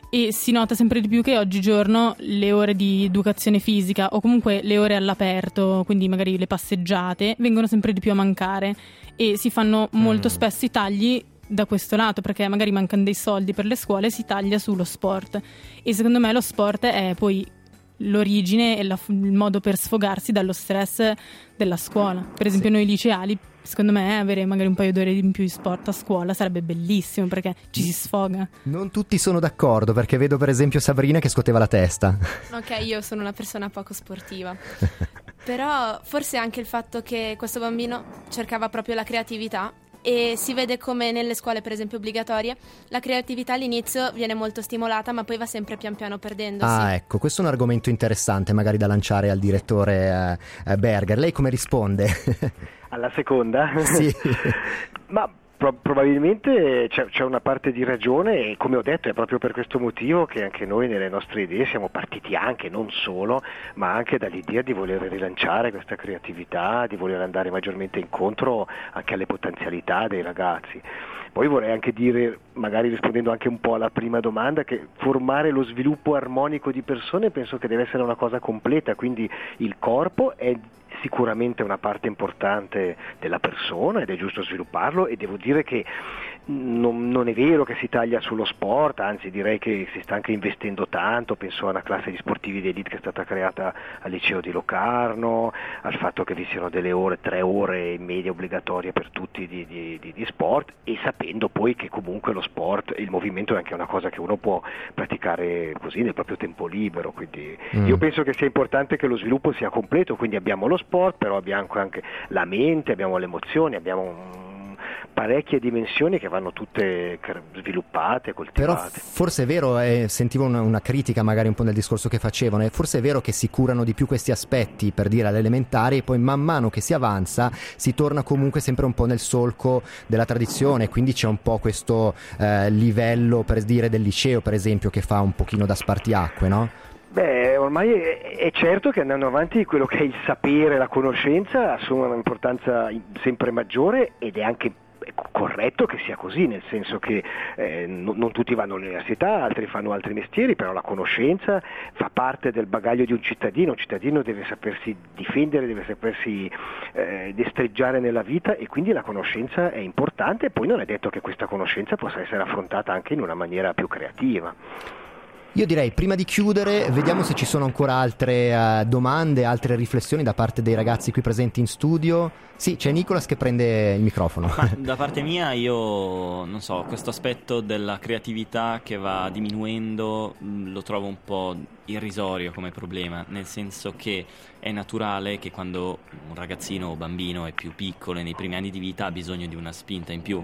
e si nota sempre di più che oggigiorno le ore di educazione fisica o comunque le ore all'aperto, quindi magari le passeggiate, vengono sempre di più a mancare e si fanno molto spesso i tagli da questo lato perché magari mancano dei soldi per le scuole si taglia sullo sport e secondo me lo sport è poi l'origine e la- il modo per sfogarsi dallo stress della scuola. Per esempio, noi liceali, secondo me, avere magari un paio d'ore in più di sport a scuola sarebbe bellissimo perché ci si sfoga. Non tutti sono d'accordo perché vedo per esempio Sabrina che scuoteva la testa. Ok, io sono una persona poco sportiva. Però forse anche il fatto che questo bambino cercava proprio la creatività e si vede come nelle scuole, per esempio, obbligatorie, la creatività all'inizio viene molto stimolata, ma poi va sempre pian piano perdendosi. Ah, ecco, questo è un argomento interessante magari da lanciare al direttore eh, eh, Berger. Lei come risponde? Alla seconda? Sì. Ma pro- probabilmente c'è, c'è una parte di ragione e come ho detto è proprio per questo motivo che anche noi nelle nostre idee siamo partiti anche, non solo, ma anche dall'idea di voler rilanciare questa creatività, di voler andare maggiormente incontro anche alle potenzialità dei ragazzi. Poi vorrei anche dire, magari rispondendo anche un po' alla prima domanda, che formare lo sviluppo armonico di persone penso che deve essere una cosa completa, quindi il corpo è sicuramente una parte importante della persona ed è giusto svilupparlo e devo dire che non, non, è vero che si taglia sullo sport, anzi direi che si sta anche investendo tanto, penso a una classe di sportivi di elite che è stata creata al liceo di Locarno, al fatto che vi siano delle ore, tre ore in media obbligatorie per tutti di, di, di, di sport e sapendo poi che comunque lo sport, il movimento è anche una cosa che uno può praticare così nel proprio tempo libero, quindi mm. io penso che sia importante che lo sviluppo sia completo, quindi abbiamo lo sport, però abbiamo anche la mente, abbiamo le emozioni, abbiamo un parecchie dimensioni che vanno tutte sviluppate, coltivate. Però forse è vero, eh, sentivo una, una, critica magari un po' nel discorso che facevano, e forse è vero che si curano di più questi aspetti per dire all'elementare e poi man mano che si avanza si torna comunque sempre un po' nel solco della tradizione, quindi c'è un po' questo eh, livello per dire del liceo per esempio che fa un pochino da spartiacque, no? Beh, ormai è, certo che andando avanti quello che è il sapere, la conoscenza assume un'importanza sempre maggiore ed è anche corretto che sia così, nel senso che eh, non, non, tutti vanno all'università, altri fanno altri mestieri, però la conoscenza fa parte del bagaglio di un cittadino, un cittadino deve sapersi difendere, deve sapersi eh, destreggiare nella vita e quindi la conoscenza è importante e poi non è detto che questa conoscenza possa essere affrontata anche in una maniera più creativa. Io direi, prima di chiudere, vediamo se ci sono ancora altre uh, domande, altre riflessioni da parte dei ragazzi qui presenti in studio. Sì, c'è Nicolas che prende il microfono. Ma da parte mia io, non so, questo aspetto della creatività che va diminuendo mh, lo trovo un po' irrisorio come problema, nel senso che è naturale che quando un ragazzino o bambino è più piccolo e nei primi anni di vita ha bisogno di una spinta in più.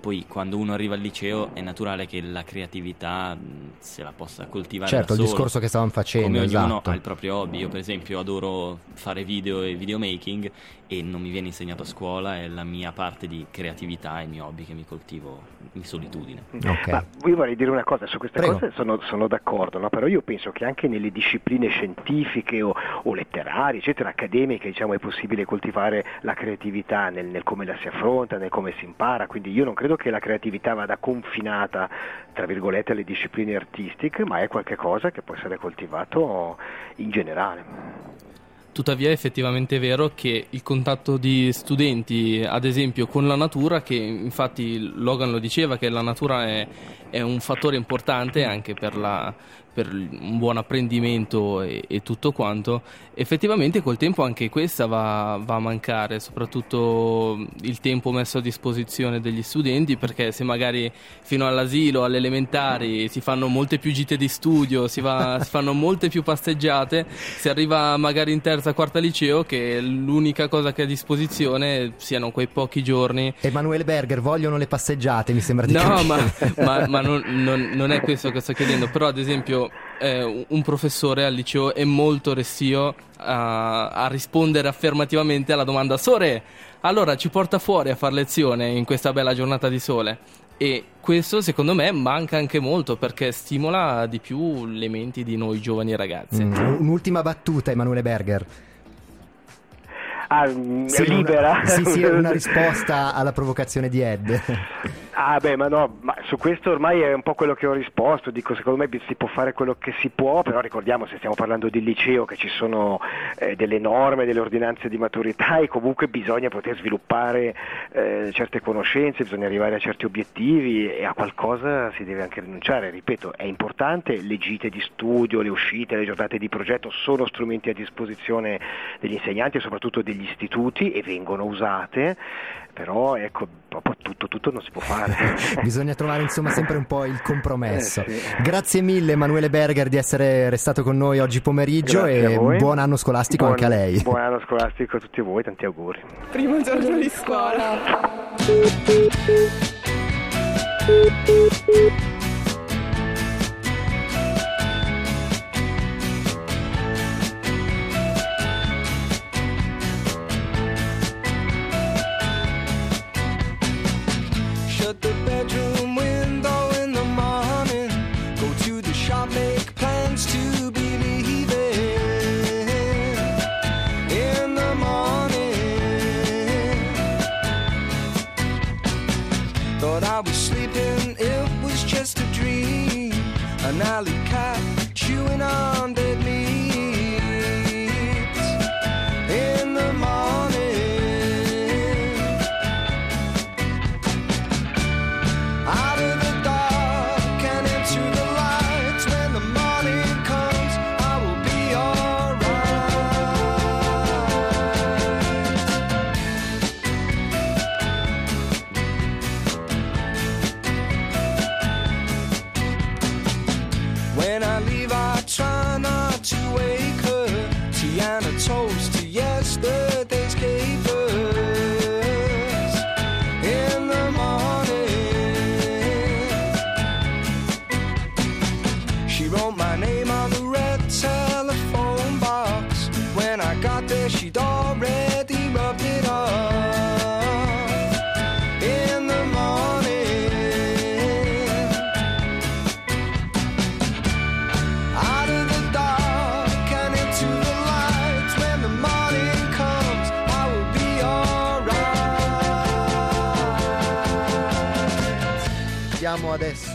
Poi quando uno arriva al liceo è naturale che la creatività se la possa coltivare certo, il discorso che stavamo facendo, come ognuno esatto. ha il proprio hobby. Io per esempio adoro fare video e videomaking e non mi viene insegnato a scuola, è la mia parte di creatività, il mio hobby che mi coltivo in solitudine. Okay. Ma io vorrei dire una cosa, su queste Prego. cose sono, sono d'accordo, no? però io penso che anche nelle discipline scientifiche o, o letterarie, eccetera, accademiche, diciamo, è possibile coltivare la creatività nel, nel, come la si affronta, nel come si impara, quindi io non credo che la creatività vada confinata, tra virgolette, alle discipline artistiche, ma è qualcosa che può essere coltivato in generale. Tuttavia è effettivamente vero che il contatto di studenti, ad esempio, con la natura, che infatti Logan lo diceva, che la natura è, è un fattore importante anche per, la, per un buon apprendimento e, e, tutto quanto, effettivamente col tempo anche questa va, va, a mancare, soprattutto il tempo messo a disposizione degli studenti, perché se magari fino all'asilo, alle elementari si fanno molte più gite di studio, si, va, si fanno molte più passeggiate, si arriva magari in terza, quarta liceo che l'unica cosa che ha a disposizione siano quei pochi giorni. Emanuele Berger, vogliono le passeggiate, mi sembra di no, capire. ma, ma, ma non, non, non è questo che sto chiedendo, però ad esempio eh, un professore al liceo è molto restio a, a, rispondere affermativamente alla domanda Sore, allora ci porta fuori a fare lezione in questa bella giornata di sole? E questo secondo me manca anche molto perché stimola di più le menti di noi giovani ragazzi. Mm, un'ultima battuta, Emanuele Berger. Ah, sì, libera. Una, sì, sì, una risposta alla provocazione di Ed. Ah beh, ma no, ma su questo ormai è un po' quello che ho risposto, dico secondo me si può fare quello che si può, però ricordiamo se stiamo parlando di liceo che ci sono eh, delle norme, delle ordinanze di maturità e comunque bisogna poter sviluppare eh, certe conoscenze, bisogna arrivare a certi obiettivi e a qualcosa si deve anche rinunciare, ripeto, è importante, le gite di studio, le uscite, le giornate di progetto sono strumenti a disposizione degli insegnanti e soprattutto degli istituti e vengono usate, però ecco, tutto, tutto non si può fare. Bisogna trovare insomma sempre un po' il compromesso. Eh, sì. Grazie mille Emanuele Berger di essere restato con noi oggi pomeriggio Grazie e buon anno scolastico buon, anche a lei. Buon anno scolastico a tutti voi, tanti auguri. Primo giorno di scuola. someday.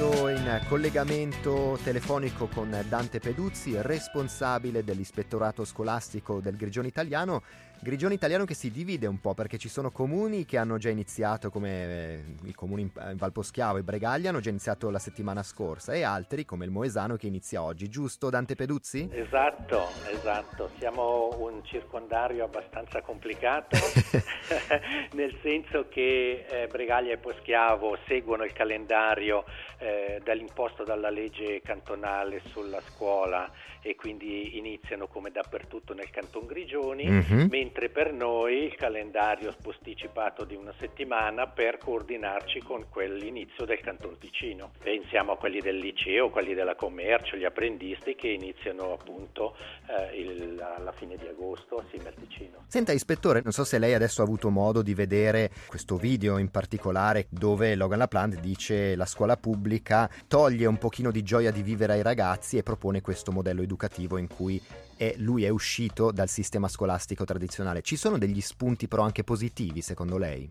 Siamo adesso in collegamento telefonico con Dante Peduzzi, responsabile dell'ispettorato scolastico del Grigione Italiano. Grigione Italiano che si divide un po' perché ci sono comuni che hanno già iniziato, come eh, i comuni in Valposchiavo e Bregaglia, hanno già iniziato la settimana scorsa e altri, come il Moesano, che inizia oggi. Giusto, Dante Peduzzi? Esatto, esatto. Siamo un circondario abbastanza complicato, nel senso che eh, Bregaglia e Poschiavo seguono il calendario eh, dall'imposto dalla legge cantonale sulla scuola e quindi iniziano come dappertutto nel Canton Grigioni, Mhm. mentre per noi il calendario è posticipato di una settimana per coordinarci con quell'inizio del Canton Ticino. Pensiamo a quelli del liceo, quelli della commercio, gli apprendisti che iniziano appunto eh, il- alla fine di agosto assieme al Ticino. Senta, ispettore, non so se lei adesso ha avuto modo di vedere questo video in particolare dove Logan LaPlante dice la scuola pubblica toglie un pochino di gioia di vivere ai ragazzi e propone questo modello educativo in cui è- lui è uscito dal sistema scolastico tradizionale. Ci sono degli spunti però anche positivi secondo lei?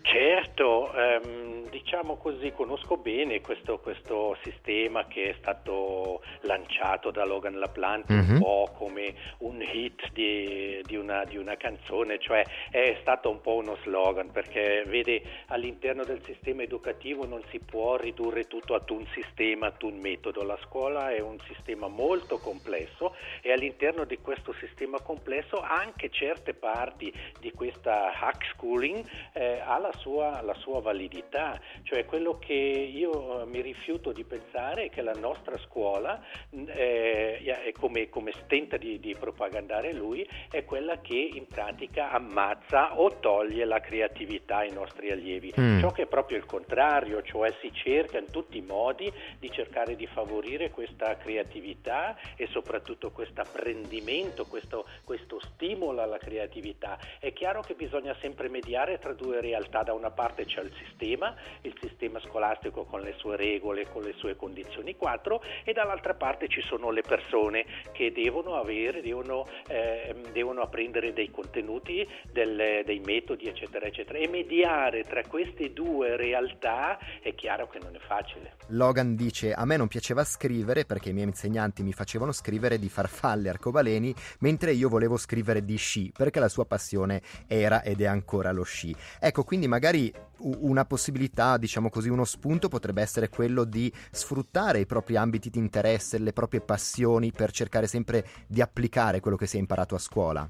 Certo, ehm, diciamo così, conosco bene questo, questo sistema che è stato lanciato da Logan LaPlante Mhm. un po' come un hit di, di una, di una canzone, cioè è stato un po' uno slogan perché vede all'interno del sistema educativo non si può ridurre tutto ad un sistema, ad un metodo, la scuola è un sistema molto complesso e all'interno di questo sistema complesso anche certe parti di questa hack schooling eh, ha la sua, la sua validità, cioè quello che io eh, mi rifiuto di pensare è che la nostra scuola, eh, è come, come stenta di, di propagandare lui, è quella che in pratica ammazza o toglie la creatività ai nostri allievi. Mm. Ciò che è proprio il contrario, cioè si cerca in tutti i modi di cercare di favorire questa creatività e soprattutto questo apprendimento, questo, questo stimolo alla creatività. È chiaro che bisogna sempre mediare tra due realtà, da una parte c'è il sistema, il sistema scolastico con le sue regole, con le sue condizioni 4 e dall'altra parte ci sono le persone che devono avere, devono, ehm, devono apprendere dei contenuti, del- dei metodi eccetera eccetera e mediare tra queste due realtà è chiaro che non è facile. Logan dice a me non piaceva scrivere perché i miei insegnanti mi facevano scrivere di farfalle arcobaleni mentre io volevo scrivere di sci perché la sua passione era ed è ancora lo sci. Ecco, quindi magari una possibilità, diciamo così, uno spunto potrebbe essere quello di sfruttare i propri ambiti di interesse, le proprie passioni per cercare sempre di applicare quello che si è imparato a scuola.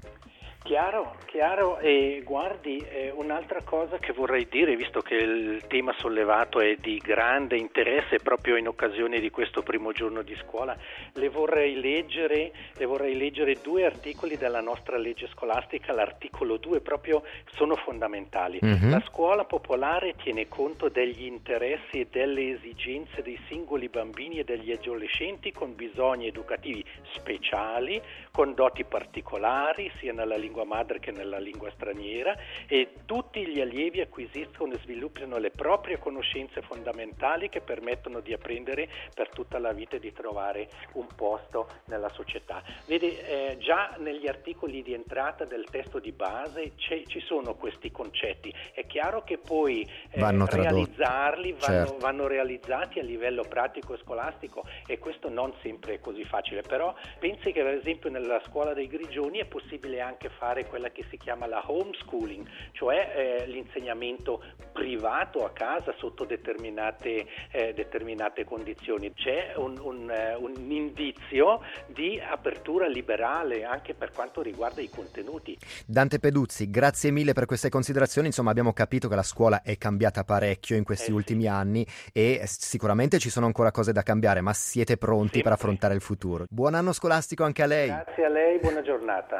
Chiaro, chiaro, e guardi, eh, un'altra cosa che vorrei dire, visto che il tema sollevato è di grande interesse proprio in occasione di questo primo giorno di scuola, le vorrei leggere, le vorrei leggere due articoli della nostra legge scolastica, l'articolo 2 proprio sono fondamentali. Mhm. La scuola popolare tiene conto degli interessi e delle esigenze dei singoli bambini e degli adolescenti con bisogni educativi speciali, con doti particolari sia nella lingua madre che nella lingua straniera e tutti gli allievi acquisiscono e sviluppano le proprie conoscenze fondamentali che permettono di apprendere per tutta la vita e di trovare un posto nella società. Vede, eh, già negli articoli di entrata del testo di base ci sono questi concetti. È chiaro che poi eh, Vanno realizzarli vanno, Certo. vanno realizzati a livello pratico e scolastico e questo non sempre è così facile, però pensi che per esempio nella scuola dei Grigioni è possibile anche fare quella che si chiama la homeschooling, cioè eh, l'insegnamento privato a casa sotto determinate, eh, determinate condizioni. C'è un, un, eh, un indizio di apertura liberale anche per quanto riguarda i contenuti. Dante Peduzzi, grazie mille per queste considerazioni. Insomma, abbiamo capito che la scuola è cambiata parecchio in questi ultimi anni e sicuramente ci sono ancora cose da cambiare, ma siete pronti per affrontare il futuro. Buon anno scolastico anche a lei. Grazie a lei, buona giornata.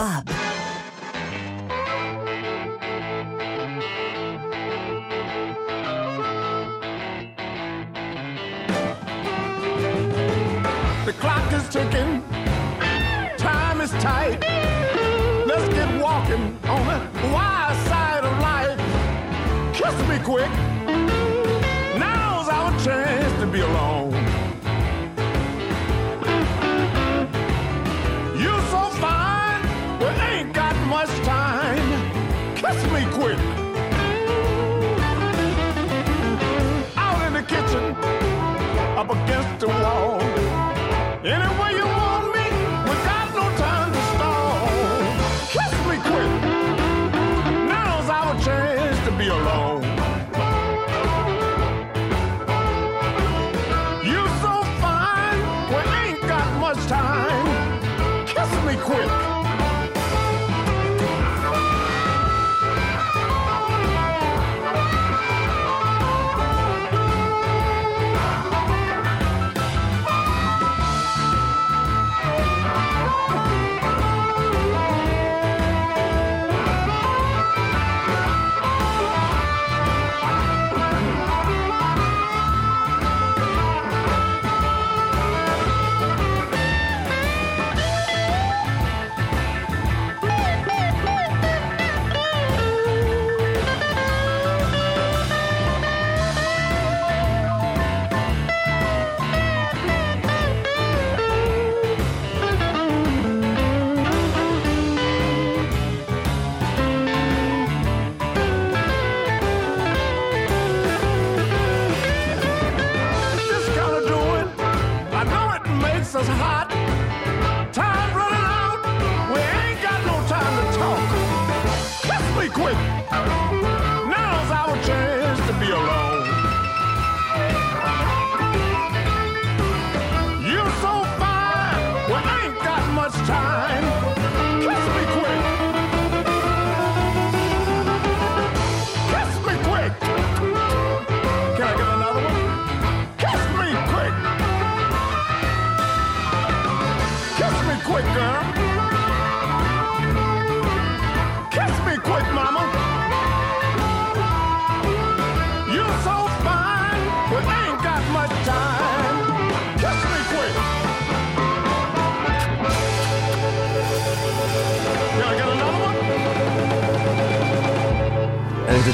Baobab. The clock is ticking, time is tight. Let's get walking on the wild side of life. Kiss me quick. Now's our chance to be alone. Against the wall. Anywhere you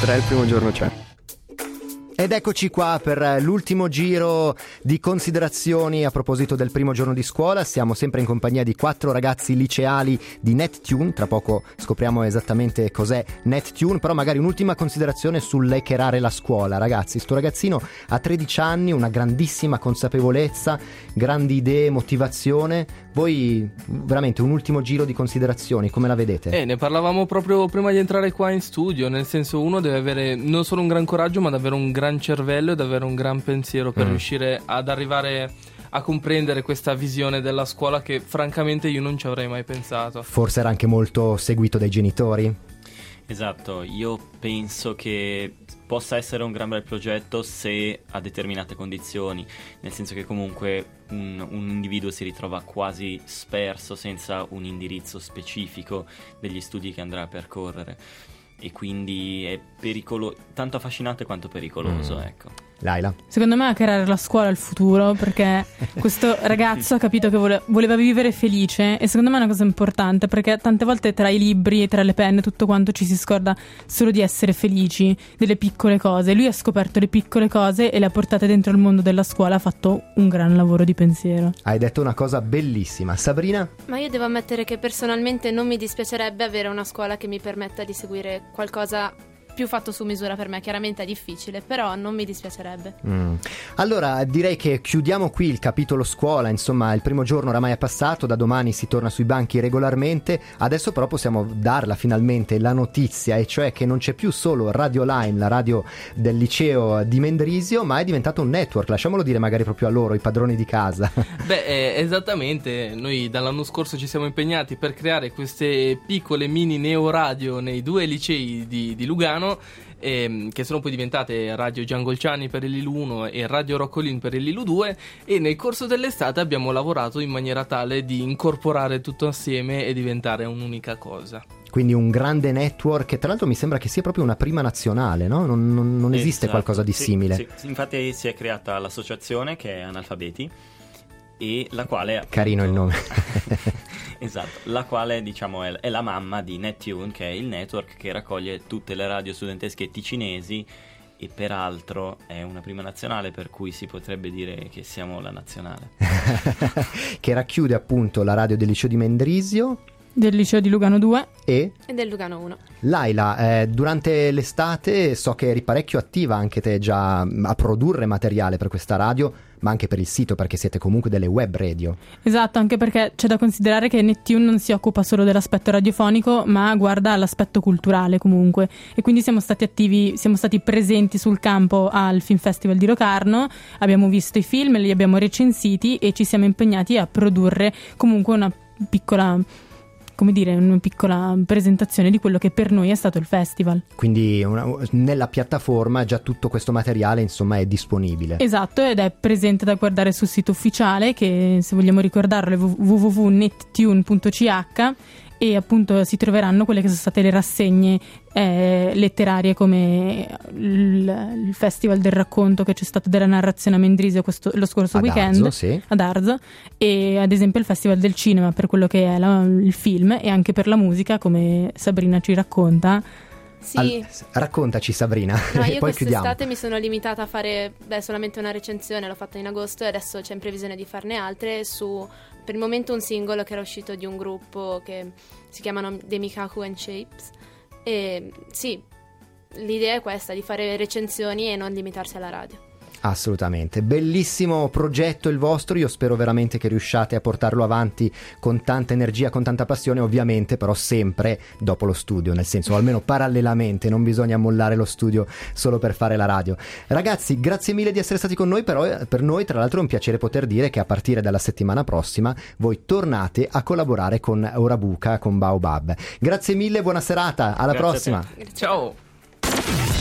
3 il primo giorno c'è. Ed eccoci qua per l'ultimo giro di considerazioni a proposito del primo giorno di scuola. Siamo sempre in compagnia di quattro ragazzi liceali di NetTune. Tra poco scopriamo esattamente cos'è NetTune, però magari un'ultima considerazione sull'echerare la scuola. Ragazzi, sto ragazzino ha 13 anni, una grandissima consapevolezza, grandi idee, motivazione. Voi veramente un ultimo giro di considerazioni, come la vedete? Eh, ne parlavamo proprio prima di entrare qua in studio, nel senso uno deve avere non solo un gran coraggio, ma davvero un gran cervello e davvero un gran pensiero per Mm. riuscire ad arrivare a comprendere questa visione della scuola che francamente io non ci avrei mai pensato. Forse era anche molto seguito dai genitori? Esatto, io penso che possa essere un gran bel progetto se a determinate condizioni, nel senso che comunque un, un individuo si ritrova quasi sperso senza un indirizzo specifico degli studi che andrà a percorrere e quindi è pericoloso, tanto affascinante quanto pericoloso, Mm. ecco. Laila? Secondo me a creare la scuola è il futuro perché questo ragazzo ha capito che vole- voleva vivere felice e secondo me è una cosa importante perché tante volte tra i libri e tra le penne tutto quanto ci si scorda solo di essere felici, delle piccole cose. Lui ha scoperto le piccole cose e le ha portate dentro il mondo della scuola, ha fatto un gran lavoro di pensiero. Hai detto una cosa bellissima. Sabrina? Ma io devo ammettere che personalmente non mi dispiacerebbe avere una scuola che mi permetta di seguire qualcosa più fatto su misura per me. Chiaramente è difficile, però non mi dispiacerebbe. Mm. Allora, direi che chiudiamo qui il capitolo scuola, insomma, il primo giorno oramai è passato, da domani si torna sui banchi regolarmente, adesso però possiamo darla finalmente la notizia, e cioè che non c'è più solo Radio Line, la radio del liceo di Mendrisio, ma è diventato un network, lasciamolo dire magari proprio a loro, i padroni di casa. Beh, eh, esattamente, noi dall'anno scorso ci siamo impegnati per creare queste piccole mini neoradio nei due licei di, di Lugano. Ehm, che sono poi diventate Radio Giangolciani per il Lilu 1 e Radio Roccolin per il Lilu 2 e nel corso dell'estate abbiamo lavorato in maniera tale di incorporare tutto assieme e diventare un'unica cosa. Quindi un grande network che tra l'altro mi sembra che sia proprio una prima nazionale, no? Non, non- non esiste Esatto, qualcosa di sì, simile. sì, infatti si è creata l'associazione che è Analfabeti e la quale Carino il nome. esatto, la quale diciamo è, è la mamma di NetTune che è il network che raccoglie tutte le radio studentesche ticinesi e peraltro è una prima nazionale per cui si potrebbe dire che siamo la nazionale. che racchiude appunto la radio del liceo di Mendrisio del liceo di Lugano 2 E E del Lugano 1. Laila, eh, durante l'estate so che eri parecchio attiva anche te già mh, a produrre materiale per questa radio, ma anche per il sito perché siete comunque delle web radio. Esatto, anche perché c'è da considerare che Nettune non si occupa solo dell'aspetto radiofonico, ma guarda all'aspetto culturale comunque. E quindi siamo stati attivi, siamo stati presenti sul campo al Film Festival di Locarno, abbiamo visto i film, li abbiamo recensiti e ci siamo impegnati a produrre comunque una piccola come dire, una piccola presentazione di quello che per noi è stato il festival. Quindi una- nella piattaforma già tutto questo materiale insomma è disponibile. Esatto, ed è presente da guardare sul sito ufficiale che se vogliamo ricordarlo è www.nettune.ch e appunto si troveranno quelle che sono state le rassegne eh, letterarie come il, il Festival del racconto che c'è stato della narrazione a Mendrisio questo- lo scorso Ad weekend Arzo, sì. ad Arzo e ad esempio il Festival del cinema per quello che è la- il film e anche per la musica come Sabrina ci racconta. Sì. Al- raccontaci Sabrina, No, e io poi chiudiamo. quest'estate mi sono limitata a fare beh, solamente una recensione, l'ho fatta in agosto e adesso c'è in previsione di farne altre su per il momento un singolo che era uscito di un gruppo che si chiamano The Mikaku and Shapes e sì, l'idea è questa di fare recensioni e non limitarsi alla radio. Assolutamente, bellissimo progetto il vostro, io spero veramente che riusciate a portarlo avanti con tanta energia, con tanta passione, ovviamente però sempre dopo lo studio, nel senso almeno parallelamente, non bisogna mollare lo studio solo per fare la radio. Ragazzi, grazie mille di essere stati con noi, però eh, per noi tra l'altro è un piacere poter dire che a partire dalla settimana prossima voi tornate a collaborare con Orabuca, con Baobab. Grazie mille, buona serata, alla Grazie prossima. Ciao!